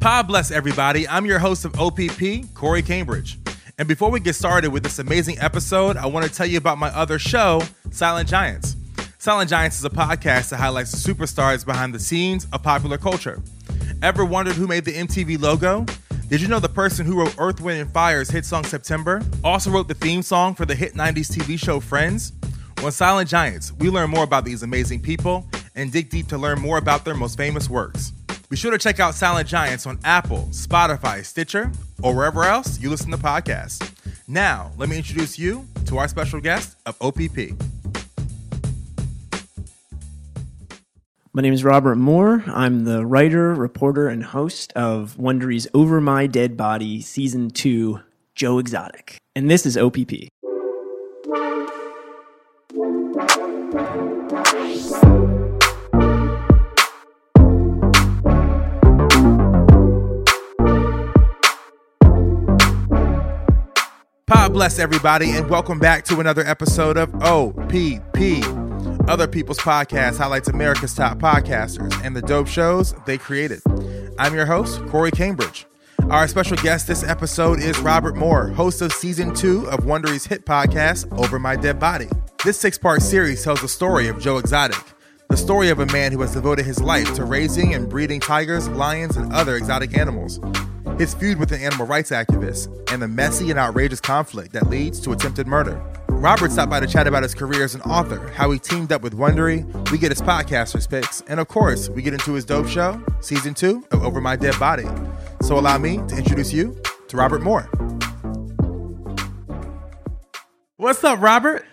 Pod bless everybody. I'm your host of OPP, Corey Cambridge. And before we get started with this amazing episode, I want to tell you about my other show, Silent Giants. Silent Giants is a podcast that highlights the superstars behind the scenes of popular culture. Ever wondered who made the MTV logo? Did you know the person who wrote Earth, Wind, and Fire's hit song September also wrote the theme song for the hit 90s TV show Friends? On Silent Giants, we learn more about these amazing people and dig deep to learn more about their most famous works. Be sure to check out Silent Giants on Apple, Spotify, Stitcher, or wherever else you listen to podcasts. Now, let me introduce you to our special guest of OPP. My name is Robert Moor. I'm the writer, reporter, and host of Wondery's Over My Dead Body Season 2 Joe Exotic. And this is OPP. Pod bless everybody, and welcome back to another episode of OPP. Other People's Podcast highlights America's top podcasters and the dope shows they created. I'm your host, Corey Cambridge. Our special guest this episode is Robert Moor, host of season two of Wondery's hit podcast, Over My Dead Body. This six part series tells the story of Joe Exotic, the story of a man who has devoted his life to raising and breeding tigers, lions, and other exotic animals. His feud with an animal rights activist, and the messy and outrageous conflict that leads to attempted murder. Robert stopped by to chat about his career as an author, how he teamed up with Wondery, we get his podcasters picks, and of course, we get into his dope show, season two of Over My Dead Body. So allow me to introduce you to Robert Moor. What's up, Robert?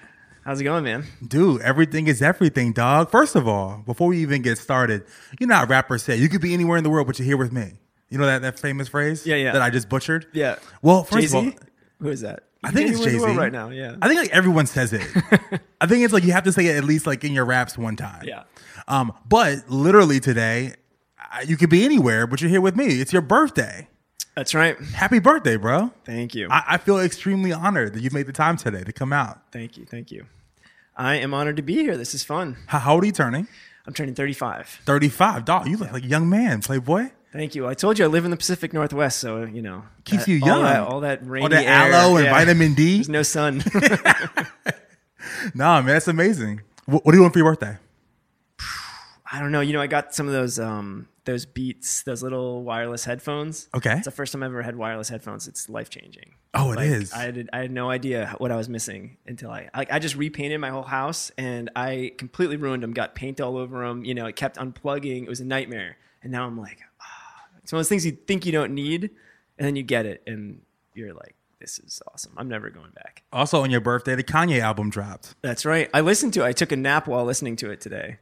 How's it going, man? Dude, everything is everything, dog. First of all, before we even get started, you know how rappers say, you could be anywhere in the world, but you're here with me. You know that, that famous phrase? Yeah, yeah. That I just butchered? Yeah. Well, first Jay-Z? of all, Who is that? I think it's Jay Z right now. Yeah. I think like everyone says it. I think it's like you have to say it at least like in your raps one time. Yeah. Um, but literally today, you could be anywhere, but you're here with me. It's your birthday. That's right. Happy birthday, bro! Thank you. I, I feel extremely honored that you made the time today to come out. thank you. Thank you. I am honored to be here. This is fun. How, how old are you turning? I'm turning 35. Thirty-five. Dog, you look like a young man, Playboy. Thank you. I told you I live in the Pacific Northwest, so you know Keeps that- you all young. that- All that, rainy All that air, aloe and yeah. vitamin D. There's no sun. Nah, man, that's amazing. What, what do you want for your birthday? I don't know. You know, I got some of those um those Beats, those little wireless headphones. Okay. It's the first time I've ever had wireless headphones. It's life changing. Oh, it it is. I had I had no idea what I was missing until I like I just repainted my whole house and I completely ruined them. Got paint all over them. You know, it kept unplugging. It was a nightmare. And now I'm like. It's one of those things you think you don't need, and then you get it, and you're like, this is awesome. I'm never going back. Also, on your birthday, the Kanye album dropped. That's right. I listened to it. I took a nap while listening to it today.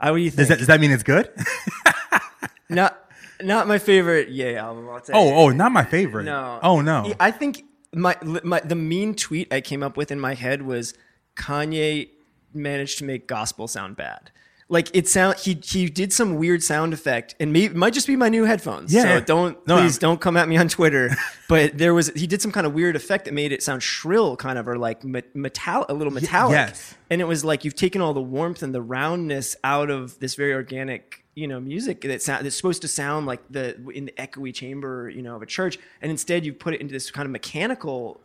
How do you Does think? that, does that mean it's good? not not my favorite Yay album. I'll tell oh, you. oh, oh, not my favorite. No. Oh no. I think my, my the mean tweet I came up with in my head was Kanye managed to make gospel sound bad. Like it sound he he did some weird sound effect and maybe it might just be my new headphones. Yeah. So don't No, please I'm- don't come at me on Twitter. but there was he did some kind of weird effect that made it sound shrill kind of or like me- metal a little metallic. yes. And it was like you've taken all the warmth and the roundness out of this very organic, you know, music that sound that's supposed to sound like the in the echoey chamber, you know, of a church, and instead you've put it into this kind of mechanical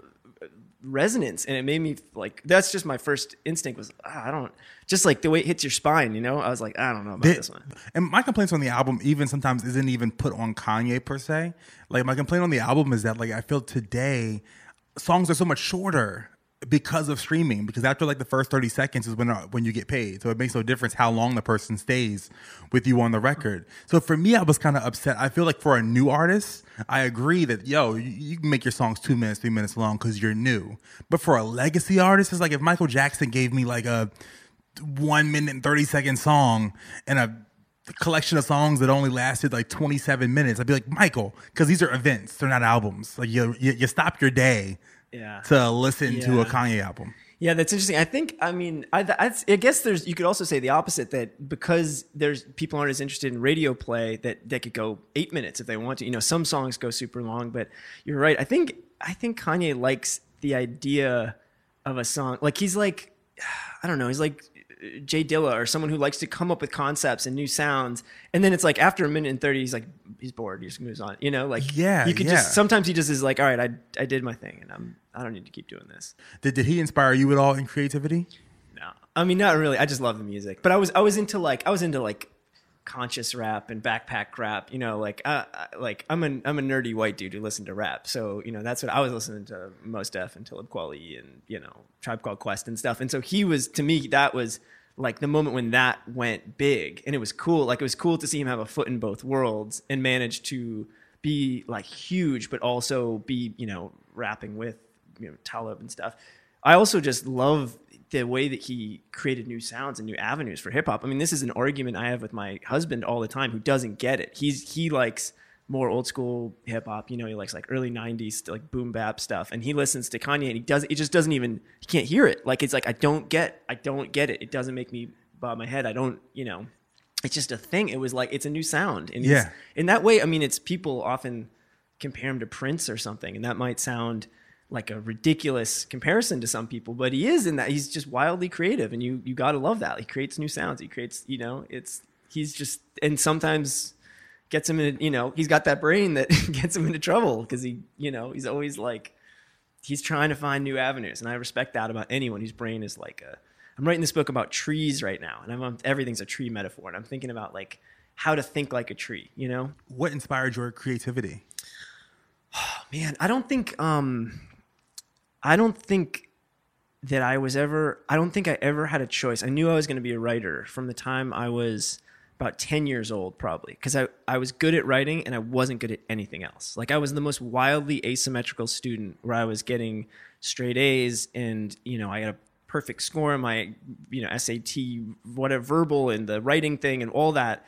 resonance, and it made me like that's just my first instinct was ah, I don't just like the way it hits your spine, you know. I was like I don't know about They- this one. And my complaints on the album even sometimes isn't even put on Kanye per se. Like my complaint on the album is that like I feel today songs are so much shorter because of streaming because after like the first 30 seconds is when uh, when you get paid. So it makes no difference how long the person stays with you on the record. So for me i was kind of upset. I feel like for a new artist i agree that yo you, you can make your songs two minutes three minutes long because you're new. But for a legacy artist it's like if michael jackson gave me like a one minute and 30 second song and a collection of songs that only lasted like 27 minutes, I'd be like, Michael, because these are events, they're not albums. Like you, you, you stop your day Yeah. to listen to a Kanye album. Yeah, that's interesting. I think, I mean, I, I, I guess there's, you could also say the opposite that because there's people aren't as interested in radio play that they could go eight minutes if they want to. You know, some songs go super long, but you're right. I think, I think Kanye likes the idea of a song. Like he's like, I don't know, he's like J Dilla or someone who likes to come up with concepts and new sounds. And then it's like after a minute and 30, he's like, he's bored. He just moves on, you know, like, Yeah, you could yeah. just, sometimes he just is like, all right, I, I did my thing and I'm, I don't need to keep doing this. Did, did he inspire you at all in creativity? No, I mean not really. I just love the music, but I was I was into like I was into like conscious rap and backpack rap. You know, like uh, uh, like I'm a I'm a nerdy white dude who listened to rap. So you know that's what I was listening to Mos Def and Talib and you know Tribe Called Quest and stuff. And so he was to me that was like the moment when that went big and it was cool. Like it was cool to see him have a foot in both worlds and manage to be like huge, but also be you know rapping with you know Talib and stuff. I also just love the way that he created new sounds and new avenues for hip hop. I mean, this is an argument I have with my husband all the time who doesn't get it. He's he likes more old school hip hop. You know, he likes like early '90s like boom bap stuff, and he listens to Kanye, and he does it just doesn't even he can't hear it. Like it's like I don't get I don't get it. It doesn't make me bob my head. I don't you know. It's just a thing. It was like it's a new sound, and Yeah. in that way, I mean, it's people often compare him to Prince or something, and that might sound like a ridiculous comparison to some people, but he is in that he's just wildly creative, and you you gotta love that. He creates new sounds. He creates, you know, it's he's just and sometimes gets him in, you know, he's got that brain that gets him into trouble because he, you know, he's always like he's trying to find new avenues, and I respect that about anyone whose brain is like a. I'm writing this book about trees right now, and I'm on, everything's a tree metaphor, and I'm thinking about like how to think like a tree, you know. What inspired your creativity? Oh, man i don't think um i don't think that i was ever i don't think i ever had a choice. I knew i was going to be a writer from the time i was about 10 years old probably because I, I was good at writing and i wasn't good at anything else. Like i was the most wildly asymmetrical student where i was getting straight a's and you know i had a perfect score in my you know sat whatever verbal and the writing thing and all that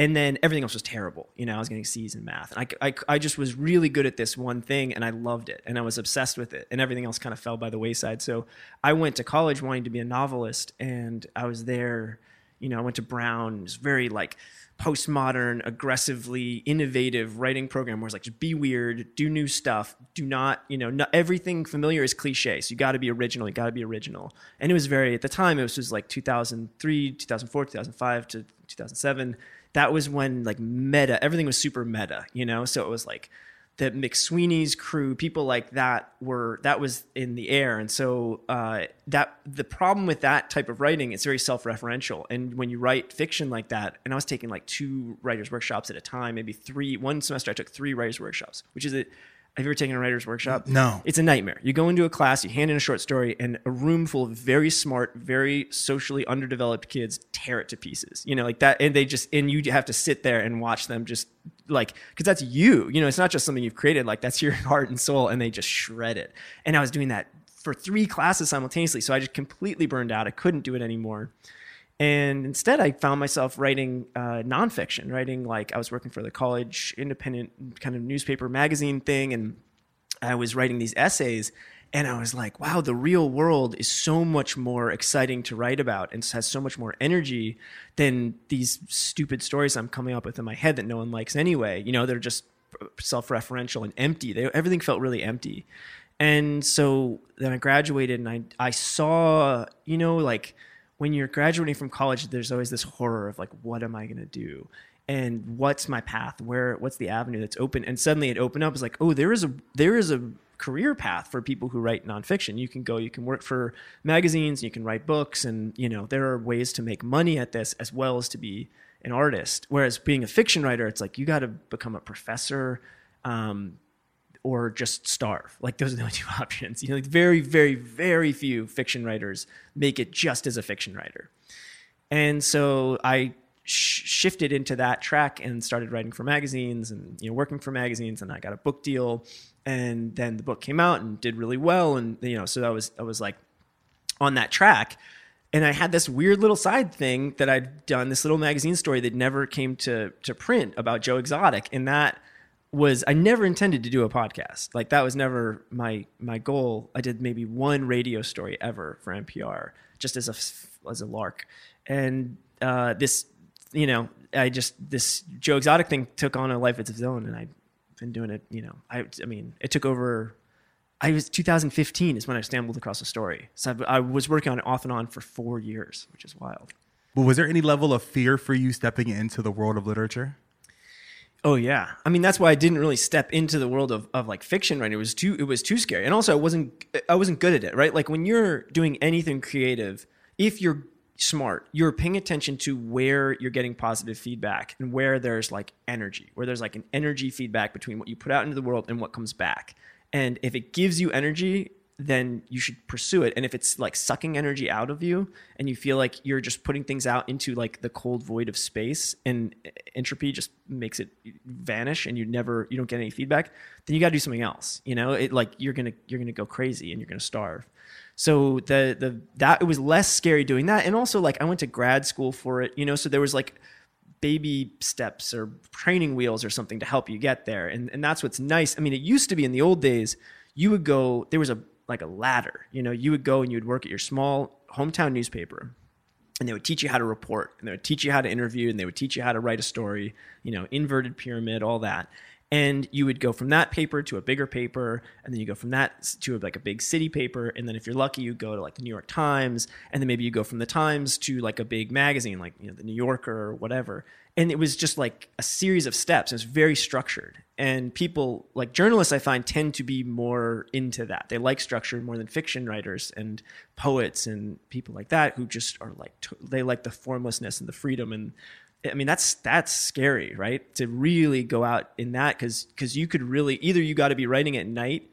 and then everything else was terrible. You know, I was getting C's in math, and I, I, I just was really good at this one thing, and I loved it, and I was obsessed with it, and everything else kind of fell by the wayside. So I went to college wanting to be a novelist, and I was there. You know, I went to Brown, it was very like postmodern, aggressively innovative writing program where it's like just be weird, do new stuff, do not, you know, not, everything familiar is cliche. So you got to be original, you got to be original. And it was very at the time it was just like 2003, 2004, 2005 to 2007 that was when like meta everything was super meta you know? So it was like the mcsweeney's crew people like that were that was in the air. And so uh, that the problem with that type of writing it's very self-referential. And when you write fiction like that and i was taking like two writers workshops at a time maybe three one semester i took three writers workshops which is a have you ever taken a writer's workshop? No. It's a nightmare. You go into a class, you hand in a short story, and a room full of very smart, very socially underdeveloped kids tear it to pieces. You know, like that, and they just and you have to sit there and watch them just like because that's you. You know, it's not just something you've created. Like that's your heart and soul, and they just shred it. And I was doing that for three classes simultaneously, so I just completely burned out. I couldn't do it anymore. And instead, I found myself writing uh, nonfiction, writing like I was working for the college independent kind of newspaper magazine thing, and I was writing these essays. And I was like, wow, the real world is so much more exciting to write about and has so much more energy than these stupid stories I'm coming up with in my head that no one likes anyway. You know, they're just self referential and empty. They, everything felt really empty. And so then I graduated and I, I saw, you know, like when you're graduating from college, there's always this horror of like, what am I going to do? And what's my path? Where, what's the avenue that's open? And suddenly it opened up. It's like, oh, there is a, there is a career path for people who write nonfiction. You can go, you can work for magazines, you can write books, and you know there are ways to make money at this as well as to be an artist. Whereas being a fiction writer, it's like you got to become a professor, um, or just starve. Like those are the only two options. You know, like very, very, very few fiction writers make it just as a fiction writer. And so I sh- shifted into that track and started writing for magazines and you know working for magazines and I got a book deal and then the book came out and did really well and you know so I was I was like on that track and I had this weird little side thing that I'd done, this little magazine story that never came to to print about Joe Exotic, and that was I never intended to do a podcast. Like that was never my my goal. I did maybe one radio story ever for NPR, just as a as a lark, and uh, this, you know, I just this Joe Exotic thing took on a life of its own, and I've been doing it. You know, I I mean, it took over I was 2015 is when I stumbled across the story. So I, I was working on it off and on for four years, which is wild. But was there any level of fear for you stepping into the world of literature? Oh yeah. I mean that's why I didn't really step into the world of, of like fiction right. It was too it was too scary. And also I wasn't I wasn't good at it, right? Like when you're doing anything creative, if you're smart, you're paying attention to where you're getting positive feedback and where there's like energy, where there's like an energy feedback between what you put out into the world and what comes back. And if it gives you energy, then you should pursue it. And if it's like sucking energy out of you and you feel like you're just putting things out into like the cold void of space and uh, entropy just makes it vanish and you never you don't get any feedback, then you got to do something else. You know, it like you're going to you're going to go crazy and you're going to starve. So the the that it was less scary doing that and also like I went to grad school for it, you know, so there was like baby steps or training wheels or something to help you get there. And and that's what's nice. I mean, it used to be in the old days, you would go there was a like a ladder. You know, you would go and you would work at your small hometown newspaper and they would teach you how to report and they would teach you how to interview and they would teach you how to write a story, you know, inverted pyramid, all that and you would go from that paper to a bigger paper and then you go from that to like a big city paper and then if you're lucky you go to like the new york times and then maybe you go from the times to like a big magazine like you know the new yorker or whatever. And it was just like a series of steps. It was very structured. And people like journalists i find tend to be more into that. They like structure more than fiction writers and poets and people like that who just are like they like the formlessness and the freedom and I mean that's that's scary, right? To really go out in that because because you could really either you got to be writing at night,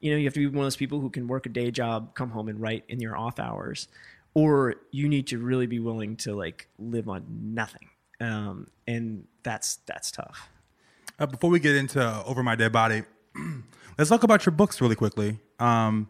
you know, you have to be one of those people who can work a day job, come home and write in your off hours, or you need to really be willing to like live on nothing, um, and that's that's tough. Uh, before we get into Over My Dead Body, let's talk about your books really quickly. Um,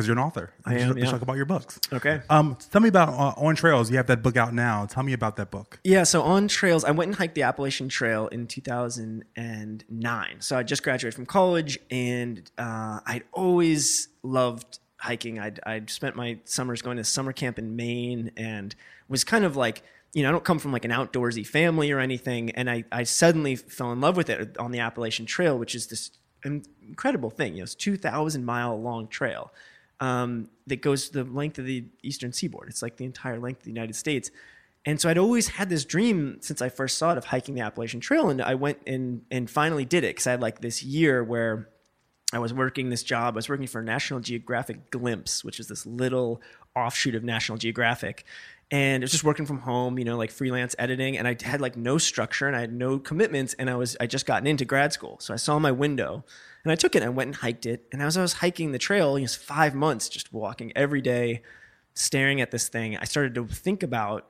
because you're an author. I am. Let's yeah. talk about your books. Okay. Um, tell me about uh, On Trails. You have that book out now. Tell me about that book. Yeah. So On Trails, I went and hiked the Appalachian Trail in 2009. So I just graduated from college, and uh, I'd always loved hiking. I'd I'd spent my summers going to summer camp in Maine, and was kind of like you know, I don't come from like an outdoorsy family or anything. And I, I suddenly fell in love with it on the Appalachian Trail, which is this incredible thing. You know, it's 2,000 mile long trail um, that goes the length of the eastern seaboard. It's like the entire length of the United States. And so I'd always had this dream since I first saw it of hiking the Appalachian Trail. And I went and, and finally did it because I had like this year where I was working this job. I was working for National Geographic Glimpse, which is this little offshoot of National Geographic. And I was just working from home, you know, like freelance editing. And I had like no structure and I had no commitments. And I was, I just gotten into grad school. So I saw my window and I took it and I went and hiked it. And as I was hiking the trail, it was five months just walking every day, staring at this thing, I started to think about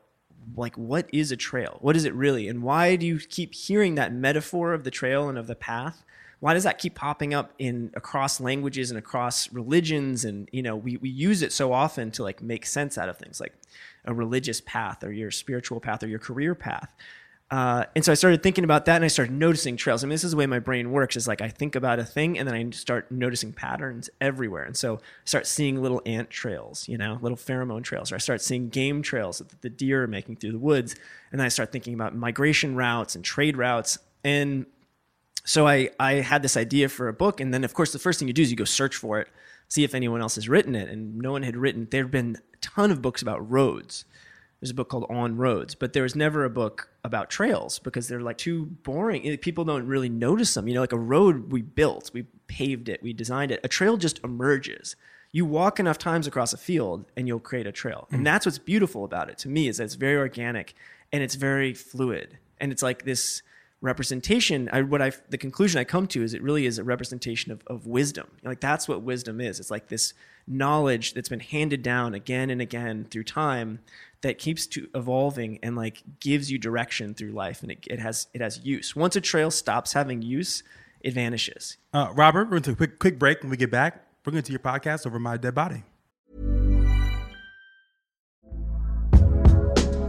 like what is a trail? What is it really? And why do you keep hearing that metaphor of the trail and of the path? Why does that keep popping up in across languages and across religions? And you know, we, we use it so often to like make sense out of things like a religious path or your spiritual path or your career path. Uh, and so I started thinking about that and I started noticing trails. I mean, this is the way my brain works is like I think about a thing and then I start noticing patterns everywhere. And so I start seeing little ant trails, you know, little pheromone trails, or I start seeing game trails that the deer are making through the woods. And then I start thinking about migration routes and trade routes. And so I, I had this idea for a book. And then, of course, the first thing you do is you go search for it, see if anyone else has written it. And no one had written, there have been a ton of books about roads there's a book called On Roads, but there was never a book about trails because they're like too boring. Eh, people don't really notice them. You know, like a road we built, we paved it, we designed it. A trail just emerges. You walk enough times across a field and you'll create a trail. And mm. that's what's beautiful about it to me is that it's very organic and it's very fluid. And it's like this representation I, what i the conclusion i come to is it really is a representation of, of wisdom. Like that's what wisdom is. It's like this knowledge that's been handed down again and again through time that keeps to evolving and like gives you direction through life and it, it has it has use. Once a trail stops having use it vanishes. Uh, robert we're going to take a quick, quick break. When we get back we're going to your podcast over my dead body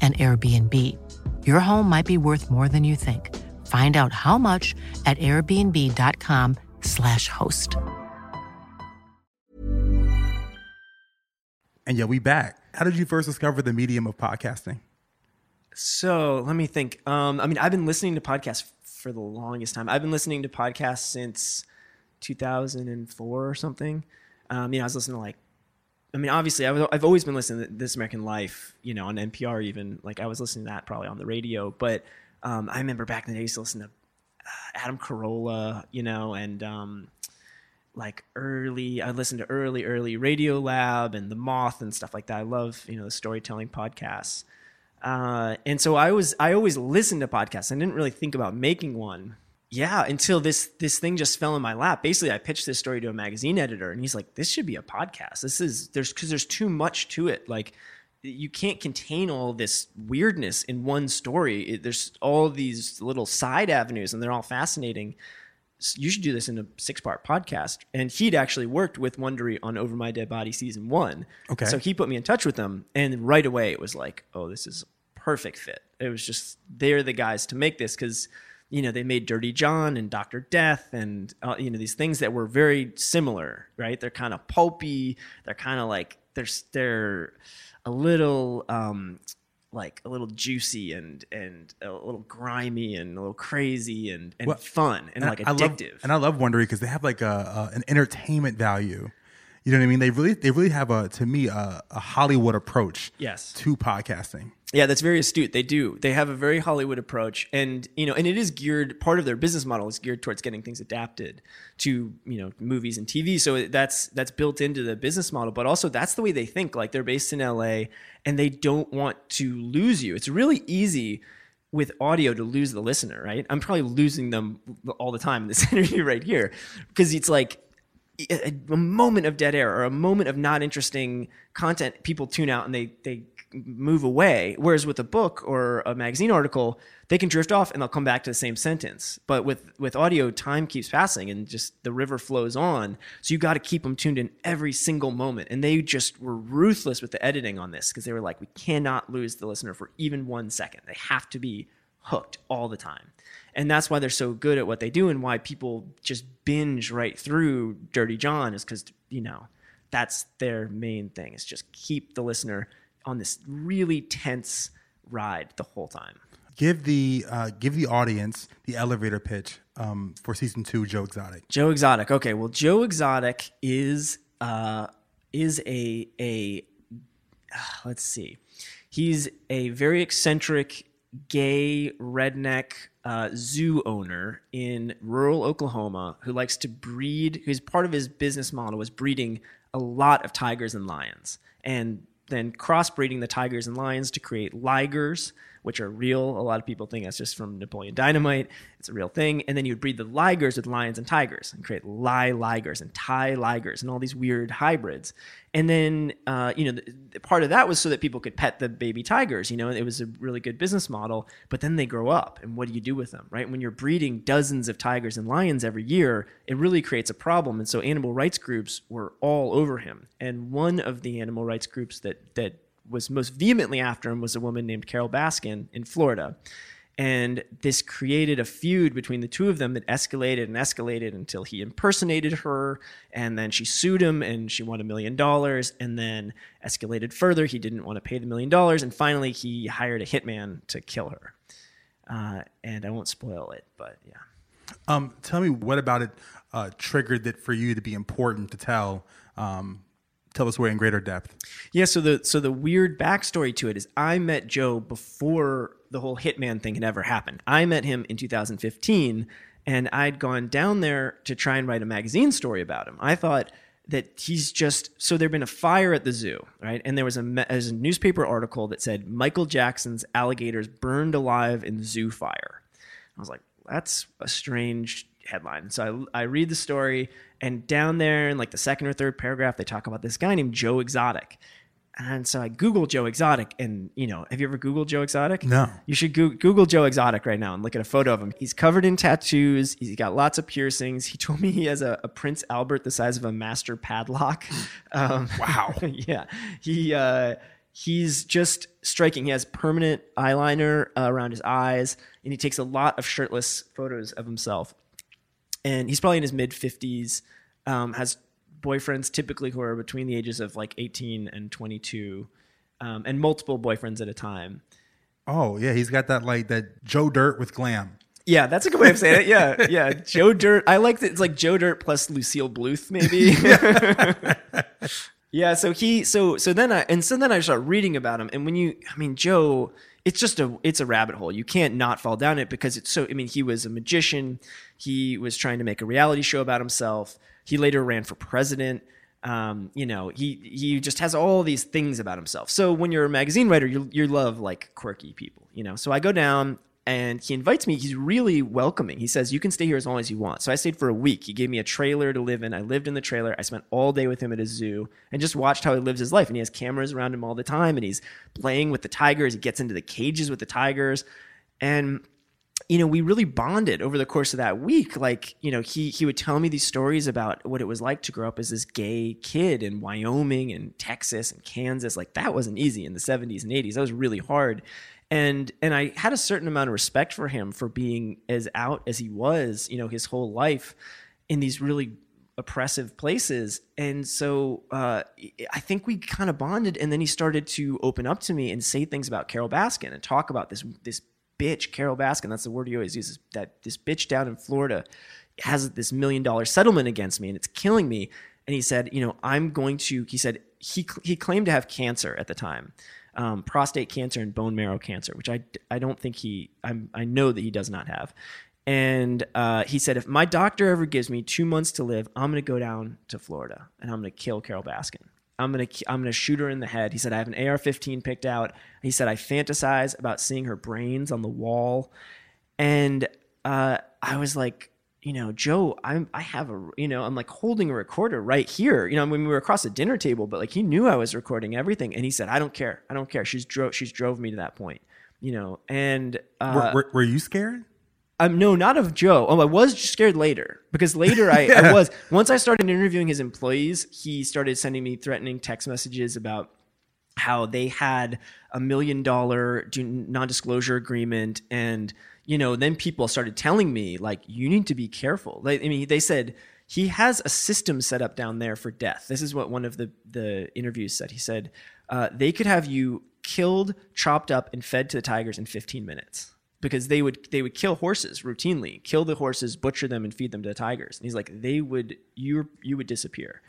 an Airbnb. Your home might be worth more than you think. Find out how much at airbnb.com/slash host. And yeah, we back. How did you first discover the medium of podcasting? So let me think. Um, I mean, I've been listening to podcasts for the longest time. I've been listening to podcasts since 2004 or something. Um, you know, I was listening to like, I mean, obviously, I was, I've always been listening to This American Life, you know, on NPR even. Like, I was listening to that probably on the radio. But um, I remember back in the day, I used to listen to uh, Adam Carolla, you know, and um, like early, I listened to early, early Radio Lab and The Moth and stuff like that. I love, you know, the storytelling podcasts. Uh, and so I was, I always listened to podcasts. I didn't really think about making one. Yeah, until this this thing just fell in my lap. Basically, I pitched this story to a magazine editor, and he's like, "This should be a podcast. This is there's because there's too much to it. Like, you can't contain all this weirdness in one story. It, there's all these little side avenues, and they're all fascinating. So you should do this in a six part podcast. And he'd actually worked with Wondery on Over My Dead Body season one. Okay. So he put me in touch with them, and right away it was like, oh, this is a perfect fit. It was just they're the guys to make this because you know they made Dirty John and Doctor Death and uh, you know these things that were very similar, right? They're kind of pulpy. They're kind of like they're they're a little um, like a little juicy and and a little grimy and a little crazy and and Well, fun and, like I love, addictive. and I love Wondery because they have like a, a an entertainment value. You know what I mean? They really they really have a to me a, a Hollywood approach. Yes. To podcasting. Yeah, that's very astute. They do. They have a very Hollywood approach, and you know, and it is geared. Part of their business model is geared towards getting things adapted to you know movies and TV. So that's that's built into the business model. But also, that's the way they think. Like they're based in LA, and they don't want to lose you. It's really easy with audio to lose the listener, right? I'm probably losing them all the time in this interview right here because it's like a, a moment of dead air or a moment of not interesting content, people tune out and they they move away. Whereas with a book or a magazine article, they can drift off and they'll come back to the same sentence. But with with audio, time keeps passing and just the river flows on. So you got to keep them tuned in every single moment. And they just were ruthless with the editing on this because they were like, we cannot lose the listener for even one second. They have to be hooked all the time. And that's why they're so good at what they do and why people just binge right through Dirty John is because, you know, that's their main thing is just keep the listener on this really tense ride the whole time. Give the uh, give the audience the elevator pitch um, for season two, Joe Exotic. Joe Exotic. Okay, well, Joe Exotic is uh, is a a uh, let's see, he's a very eccentric gay redneck uh, zoo owner in rural Oklahoma who likes to breed. Who's part of his business model was breeding a lot of tigers and lions, and then crossbreeding the tigers and lions to create ligers, which are real. A lot of people think that's just from Napoleon Dynamite. It's a real thing. And then you would breed the ligers with lions and tigers and create lie ligers and tie ligers and all these weird hybrids. And then, uh, you know, the, the part of that was so that people could pet the baby tigers. You know, it was a really good business model. But then they grow up, and what do you do with them, right? When you're breeding dozens of tigers and lions every year, it really creates a problem. And so, animal rights groups were all over him. And one of the animal rights groups that that was most vehemently after him was a woman named Carole Baskin in Florida. And this created a feud between the two of them that escalated and escalated until he impersonated her. And then she sued him and she won a million dollars. And then escalated further. He didn't want to pay the million dollars. And finally, he hired a hitman to kill her. Uh, and I won't spoil it, but yeah. Um, tell me what about it uh, triggered it for you to be important to tell. Um, tell us where in greater depth. Yeah, so the so the weird backstory to it is I met Joe before the whole hitman thing had ever happened. I met him in 2015 and I'd gone down there to try and write a magazine story about him. I thought that he's just so there'd been a fire at the zoo, right? And there was a, a newspaper article that said Michael Jackson's alligators burned alive in the zoo fire. I was like, that's a strange headline. So I, I read the story, and down there in like the second or third paragraph, they talk about this guy named Joe Exotic. And so I Googled Joe Exotic, and you know, have you ever Googled Joe Exotic? No. You should Goo- Google Joe Exotic right now and look at a photo of him. He's covered in tattoos. He's got lots of piercings. He told me he has a, a Prince Albert the size of a master padlock. Um, Wow. yeah. He uh, he's just striking. He has permanent eyeliner uh, around his eyes, and he takes a lot of shirtless photos of himself. And he's probably in his mid fifties. Um, has boyfriends typically who are between the ages of like eighteen and twenty two, um, and multiple boyfriends at a time. Oh yeah, he's got that like that Joe Dirt with glam. Yeah, that's a good way of saying it. Yeah, yeah. Joe Dirt. I like that. It's like Joe Dirt plus Lucille Bluth, maybe. yeah. So he. So so then I and so then I start reading about him, and when you, I mean, Joe. It's just a it's a rabbit hole. You can't not fall down it because it's so. I mean, he was a magician. He was trying to make a reality show about himself. He later ran for president. Um, you know, he he just has all these things about himself. So when you're a magazine writer, you you love like quirky people. You know. So I go down and he invites me. He's really welcoming. He says, You can stay here as long as you want. So I stayed for a week. He gave me a trailer to live in. I lived in the trailer. I spent all day with him at his zoo and just watched how he lives his life. And he has cameras around him all the time and he's playing with the tigers. He gets into the cages with the tigers. And you know, we really bonded over the course of that week. Like, you know, he he would tell me these stories about what it was like to grow up as this gay kid in Wyoming and Texas and Kansas. Like that wasn't easy in the 70s and 80s. That was really hard. And and I had a certain amount of respect for him for being as out as he was, you know, his whole life in these really oppressive places. And so uh, I think we kind of bonded. And then he started to open up to me and say things about Carole Baskin and talk about this this bitch, Carole Baskin. That's the word he always uses. That this bitch down in Florida has this million dollar settlement against me and it's killing me. And he said, you know, I'm going to. He said he he claimed to have cancer at the time. Um, prostate cancer and bone marrow cancer, which I, I don't think he, I'm, I know that he does not have. And uh, he said, if my doctor ever gives me two months to live, I'm going to go down to Florida and I'm going to kill Carole Baskin. I'm to I'm to shoot her in the head. He said I have an AR-15 picked out. He said I fantasize about seeing her brains on the wall, and uh, I was like, you know, Joe, I'm I have a you know I'm like holding a recorder right here. You know, when we were across the dinner table, but like he knew I was recording everything, and he said I don't care, I don't care. She's drove she's drove me to that point, you know, and uh, were, were, were you scared? Um, no, not of Joe. Oh, I was scared later because later I, I was. Once I started interviewing his employees, he started sending me threatening text messages about how they had a million dollar non disclosure agreement. And, you know, then people started telling me, like, you need to be careful. Like, I mean, they said, he has a system set up down there for death. This is what one of the, the interviews said. He said, uh, they could have you killed, chopped up, and fed to the tigers in 15 minutes because they would they would kill horses routinely, kill the horses, butcher them, and feed them to the tigers. And he's like, they would you you would disappear.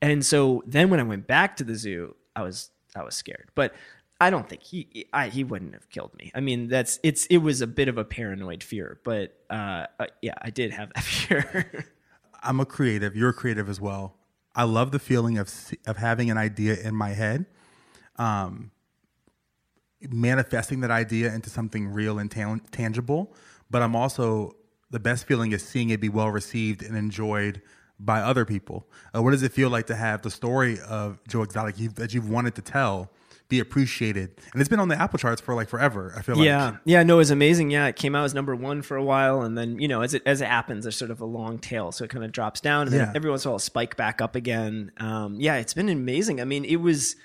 And so then when I went back to the zoo, I was I was scared, but I don't think he I, he wouldn't have killed me. I mean, that's it's it was a bit of a paranoid fear, but uh, uh, yeah, I did have that fear. I'm a creative. You're creative as well. I love the feeling of of having an idea in my head, um, manifesting that idea into something real and tan- tangible. But I'm also the best feeling is seeing it be well received and enjoyed by other people. Uh, what does it feel like to have the story of Joe Exotic you've, that you've wanted to tell be appreciated? And it's been on the Apple charts for like forever. I feel like. yeah, yeah, no, it was amazing. Yeah, it came out as number one for a while, and then you know, as it as it happens, there's sort of a long tail, so it kind of drops down, and then Yeah. every once in a while, spike back up again. Um, yeah, it's been amazing. I mean, it was.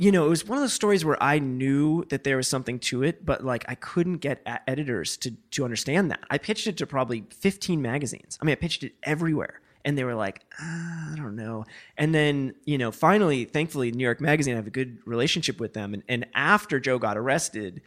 You know, it was one of those stories where I knew that there was something to it, but like I couldn't get editors to to understand that. I pitched it to probably 15 magazines. I mean, I pitched it everywhere, and they were like, "Ah, I don't know. And then, you know, finally, thankfully, New York Magazine, I have a good relationship with them. And, and after Joe got arrested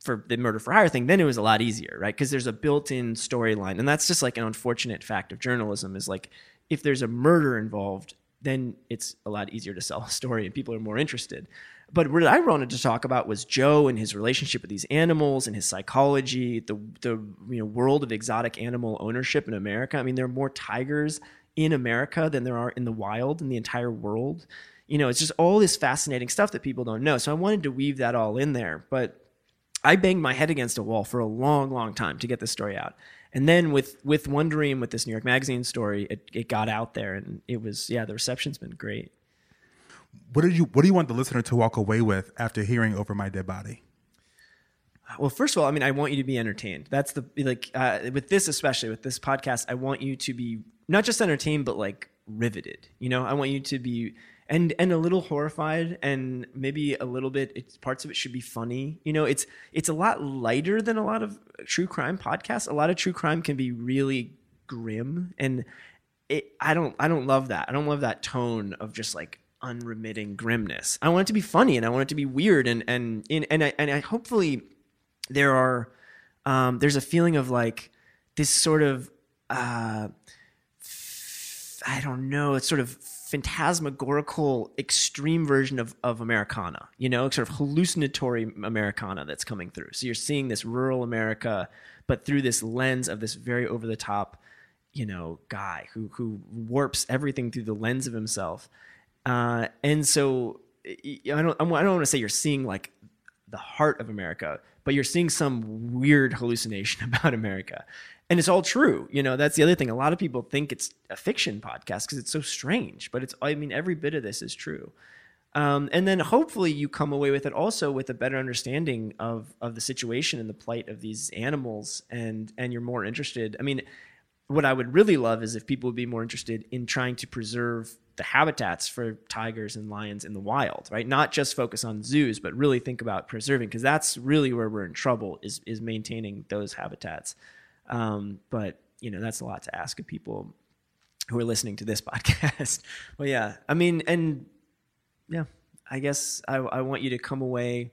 for the murder for hire thing, then it was a lot easier, right? Because there's a built in storyline. And that's just like an unfortunate fact of journalism is like, if there's a murder involved, then it's a lot easier to sell a story and people are more interested. But what I wanted to talk about was Joe and his relationship with these animals and his psychology, the the you know world of exotic animal ownership in America. I mean, there are more tigers in America than there are in the wild in the entire world. You know, it's just all this fascinating stuff that people don't know. So I wanted to weave that all in there, but I banged my head against a wall for a long, long time to get this story out. And then with with Wondery and with this New York Magazine story, it, it got out there, and it was yeah, the reception's been great. What did you What do you want the listener to walk away with after hearing "Over My Dead Body"? Well, first of all, I mean, I want you to be entertained. That's the like uh, with this, especially with this podcast, I want you to be not just entertained, but like riveted. You know, I want you to be and and a little horrified and maybe a little bit it's parts of it should be funny. You know it's it's a lot lighter than a lot of true crime podcasts. A lot of true crime can be really grim and it i don't i don't love that. I don't love that tone of just like unremitting grimness. I want it to be funny and i want it to be weird and and and, and i and i hopefully there are um there's a feeling of like this sort of uh I don't know, it's sort of phantasmagorical extreme version of, of Americana, you know, sort of hallucinatory Americana that's coming through. So you're seeing this rural America, but through this lens of this very over the top, you know, guy who who warps everything through the lens of himself. Uh, and so I don't I don't want to say you're seeing like the heart of America, but you're seeing some weird hallucination about America and it's all true you know that's the other thing. A lot of people think it's a fiction podcast because it's so strange but it's i mean every bit of this is true. Um, and then hopefully you come away with it also with a better understanding of of the situation and the plight of these animals and and you're more interested. I mean what i would really love is if people would be more interested in trying to preserve the habitats for tigers and lions in the wild right? Not just focus on zoos but really think about preserving because that's really where we're in trouble is is maintaining those habitats um, but you know, that's a lot to ask of people who are listening to this podcast. well, yeah, I mean, and yeah, I guess I, I want you to come away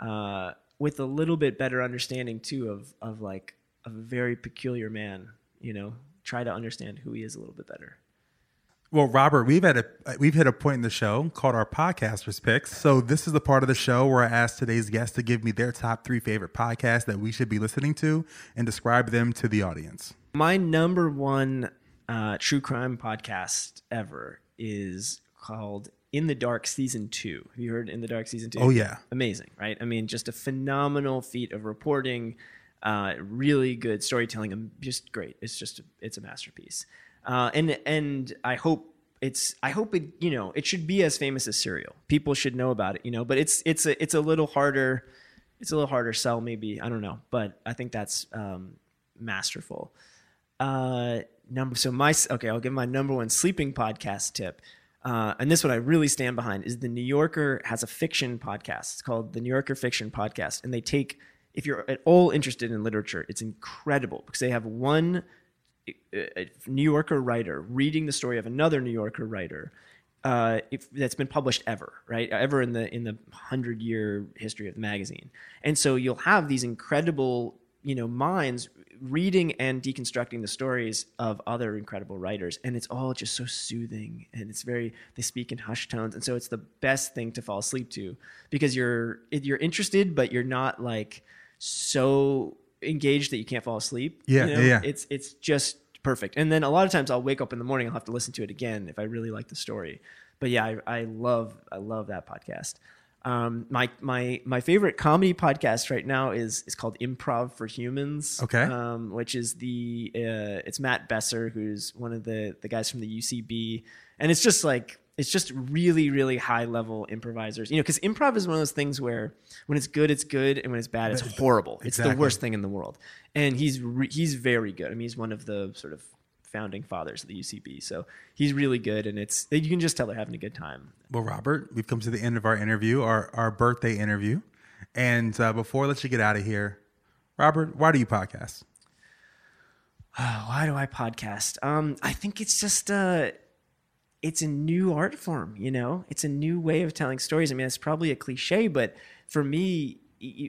uh, with a little bit better understanding too of of like a very peculiar man. You know, try to understand who he is a little bit better. Well, Robert, we've had a we've hit a point in the show called our podcasters picks. So this is the part of the show where I ask today's guests to give me their top three favorite podcasts that we should be listening to and describe them to the audience. My number one uh, true crime podcast ever is called In the Dark Season Two. Have you heard In the Dark Season Two? Oh yeah, amazing, right? I mean, just a phenomenal feat of reporting, uh, really good storytelling, just great. It's just it's a masterpiece. Uh, and and I hope it's I hope it you know it should be as famous as Serial. People should know about it, you know. But it's it's a it's a little harder. It's a little harder sell, maybe I don't know, but I think that's um, masterful. Uh, number so my okay, I'll give my number one sleeping podcast tip. Uh, and this one I really stand behind is the New Yorker has a fiction podcast. It's called the New Yorker Fiction Podcast, and they take if you're at all interested in literature, it's incredible because they have one a New Yorker writer reading the story of another New Yorker writer uh, if, that's been published ever, right? Ever in the in the hundred year history of the magazine, and so you'll have these incredible, you know, minds reading and deconstructing the stories of other incredible writers, and it's all just so soothing, and it's very they speak in hushed tones, and so it's the best thing to fall asleep to because you're you're interested, but you're not like so engaged that you can't fall asleep. Yeah, you know? yeah. It's it's just perfect. And then a lot of times I'll wake up in the morning, I'll have to listen to it again if I really like the story. But yeah, I, I love I love that podcast. Um, my my my favorite comedy podcast right now is is called Improv for Humans. Okay. Um, which is the uh, it's Matt Besser who's one of the the guys from the UCB, and it's just like it's just really really high level improvisers. You know because improv is one of those things where when it's good it's good and when it's bad it's horrible. It's the worst thing in the world. And he's re- he's very good. I mean he's one of the sort of founding fathers of the ucb so he's really good and it's you can just tell they're having a good time. Well, Robert, we've come to the end of our interview, our our birthday interview, and uh, before I let you get out of here, Robert, why do you podcast? Oh, why do I podcast? Um, I think it's just uh it's a new art form, you know? It's a new way of telling stories. I mean, it's probably a cliche, but for me,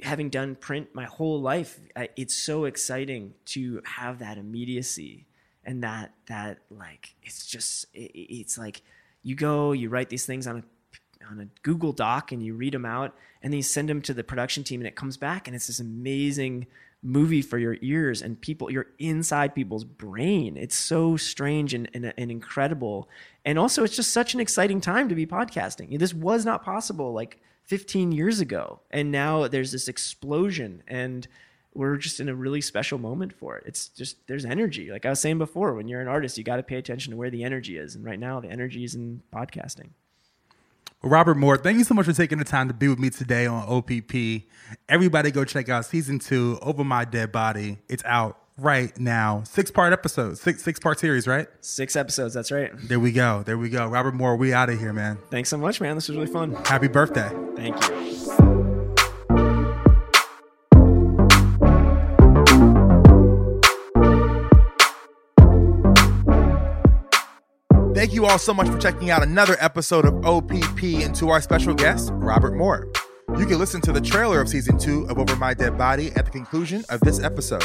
having done print my whole life, it's so exciting to have that immediacy and that that like it's just it's like you go, you write these things on a on a Google Doc and you read them out and then you send them to the production team and it comes back and it's this amazing movie for your ears and people you're inside people's brain. It's so strange and, and, and incredible. And also it's just such an exciting time to be podcasting. This was not possible like 15 years ago and now there's this explosion and we're just in a really special moment for it. It's just there's energy. Like i was saying before when you're an artist you got to pay attention to where the energy is and right now the energy is in podcasting Well, Robert Moor, thank you so much for taking the time to be with me today on OPP. Everybody go check out season two, Over My Dead Body. It's out right now. Six part episode, six six part series, right? six episodes that's right There we go. There we go. Robert Moor, we out of here, man. thanks so much man this was really fun Happy birthday. thank you Thank you all so much for checking out another episode of OPP and to our special guest, Robert Moor. You can listen to the trailer of season two of Over My Dead Body at the conclusion of this episode.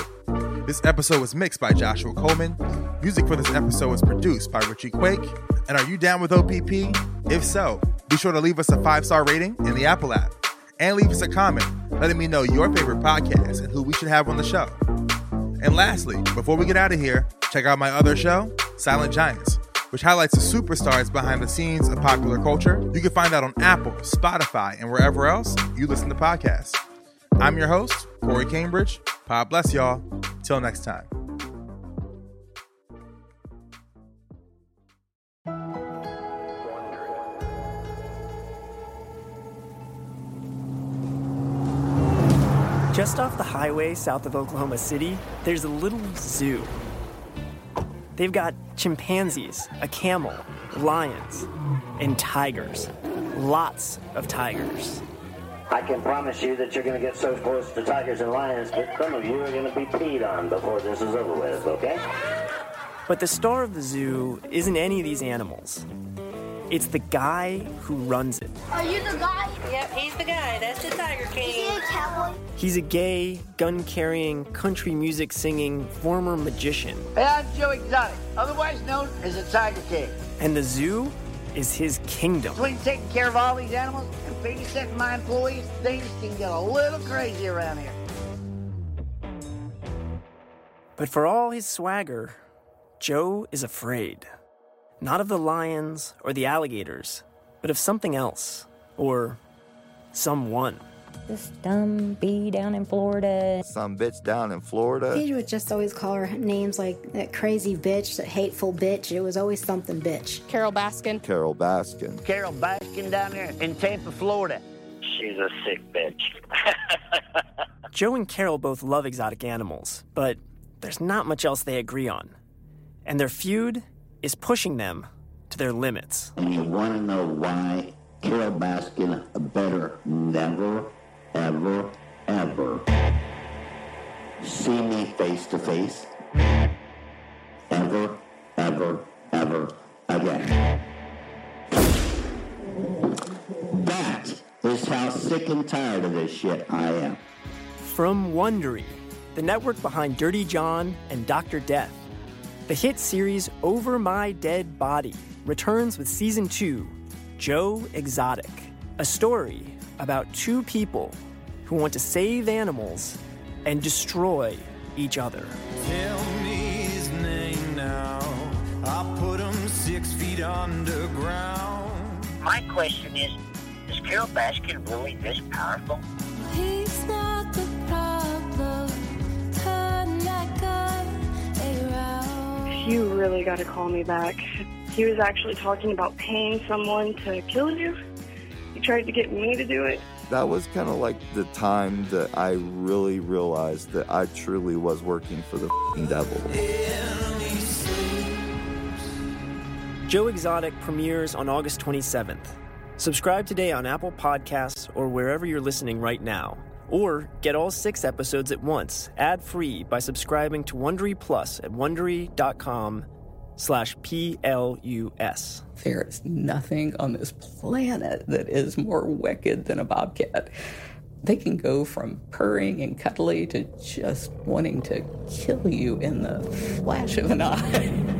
This episode was mixed by Joshua Coleman. Music for this episode was produced by Richie Quake. And are you down with OPP? If so, be sure to leave us a five star rating in the Apple app and leave us a comment letting me know your favorite podcast and who we should have on the show. And lastly, before we get out of here, check out my other show, Silent Giants, which highlights the superstars behind the scenes of popular culture. You can find that on Apple, Spotify, and wherever else you listen to podcasts. I'm your host, Corey Cambridge. God bless y'all. Till next time. Just off the highway south of Oklahoma City, there's a little zoo. They've got chimpanzees, a camel, lions, and tigers. Lots of tigers. I can promise you that you're going to get so close to tigers and lions that some of you are going to be peed on before this is over with, okay? But the star of the zoo isn't any of these animals. It's the guy who runs it. Are you the guy? Yep, he's the guy. That's the Tiger Is he a cowboy? He's a gay, gun carrying, country music singing former magician. Hey, I'm Joe Exotic, otherwise known as the Tiger King. And the zoo is his kingdom. Between taking care of all these animals and babysitting my employees, things can get a little crazy around here. But for all his swagger, Joe is afraid. Not of the lions or the alligators, but of something else. Or someone. This dumb bee down in Florida. Some bitch down in Florida. He would just always call her names like that crazy bitch, that hateful bitch. It was always something bitch. Carole Baskin. Carole Baskin. Carole Baskin down there in Tampa, Florida. She's a sick bitch. Joe and Carole both love exotic animals, but there's not much else they agree on. And their feud is pushing them to their limits. And you want to know why Carole Baskin better never, ever, ever see me face to face? Ever, ever, ever again. That is how sick and tired of this shit I am. From Wondery, the network behind Dirty John and Dr. Death, the hit series Over My Dead Body returns with season two Joe Exotic, a story about two people who want to save animals and destroy each other. Tell me his name now. I'll put him six feet underground. My question is, is Carole Baskin really this powerful? You really got to call me back. He was actually talking about paying someone to kill you. He tried to get me to do it. That was kind of like the time that I really realized that I truly was working for the fing devil. Joe Exotic premieres on August 27th. Subscribe today on Apple Podcasts or wherever you're listening right now. Or get all six episodes at once, ad-free, by subscribing to Wondery Plus at wondery.com slash P-L-U-S. There is nothing on this planet that is more wicked than a bobcat. They can go from purring and cuddly to just wanting to kill you in the flash of an eye.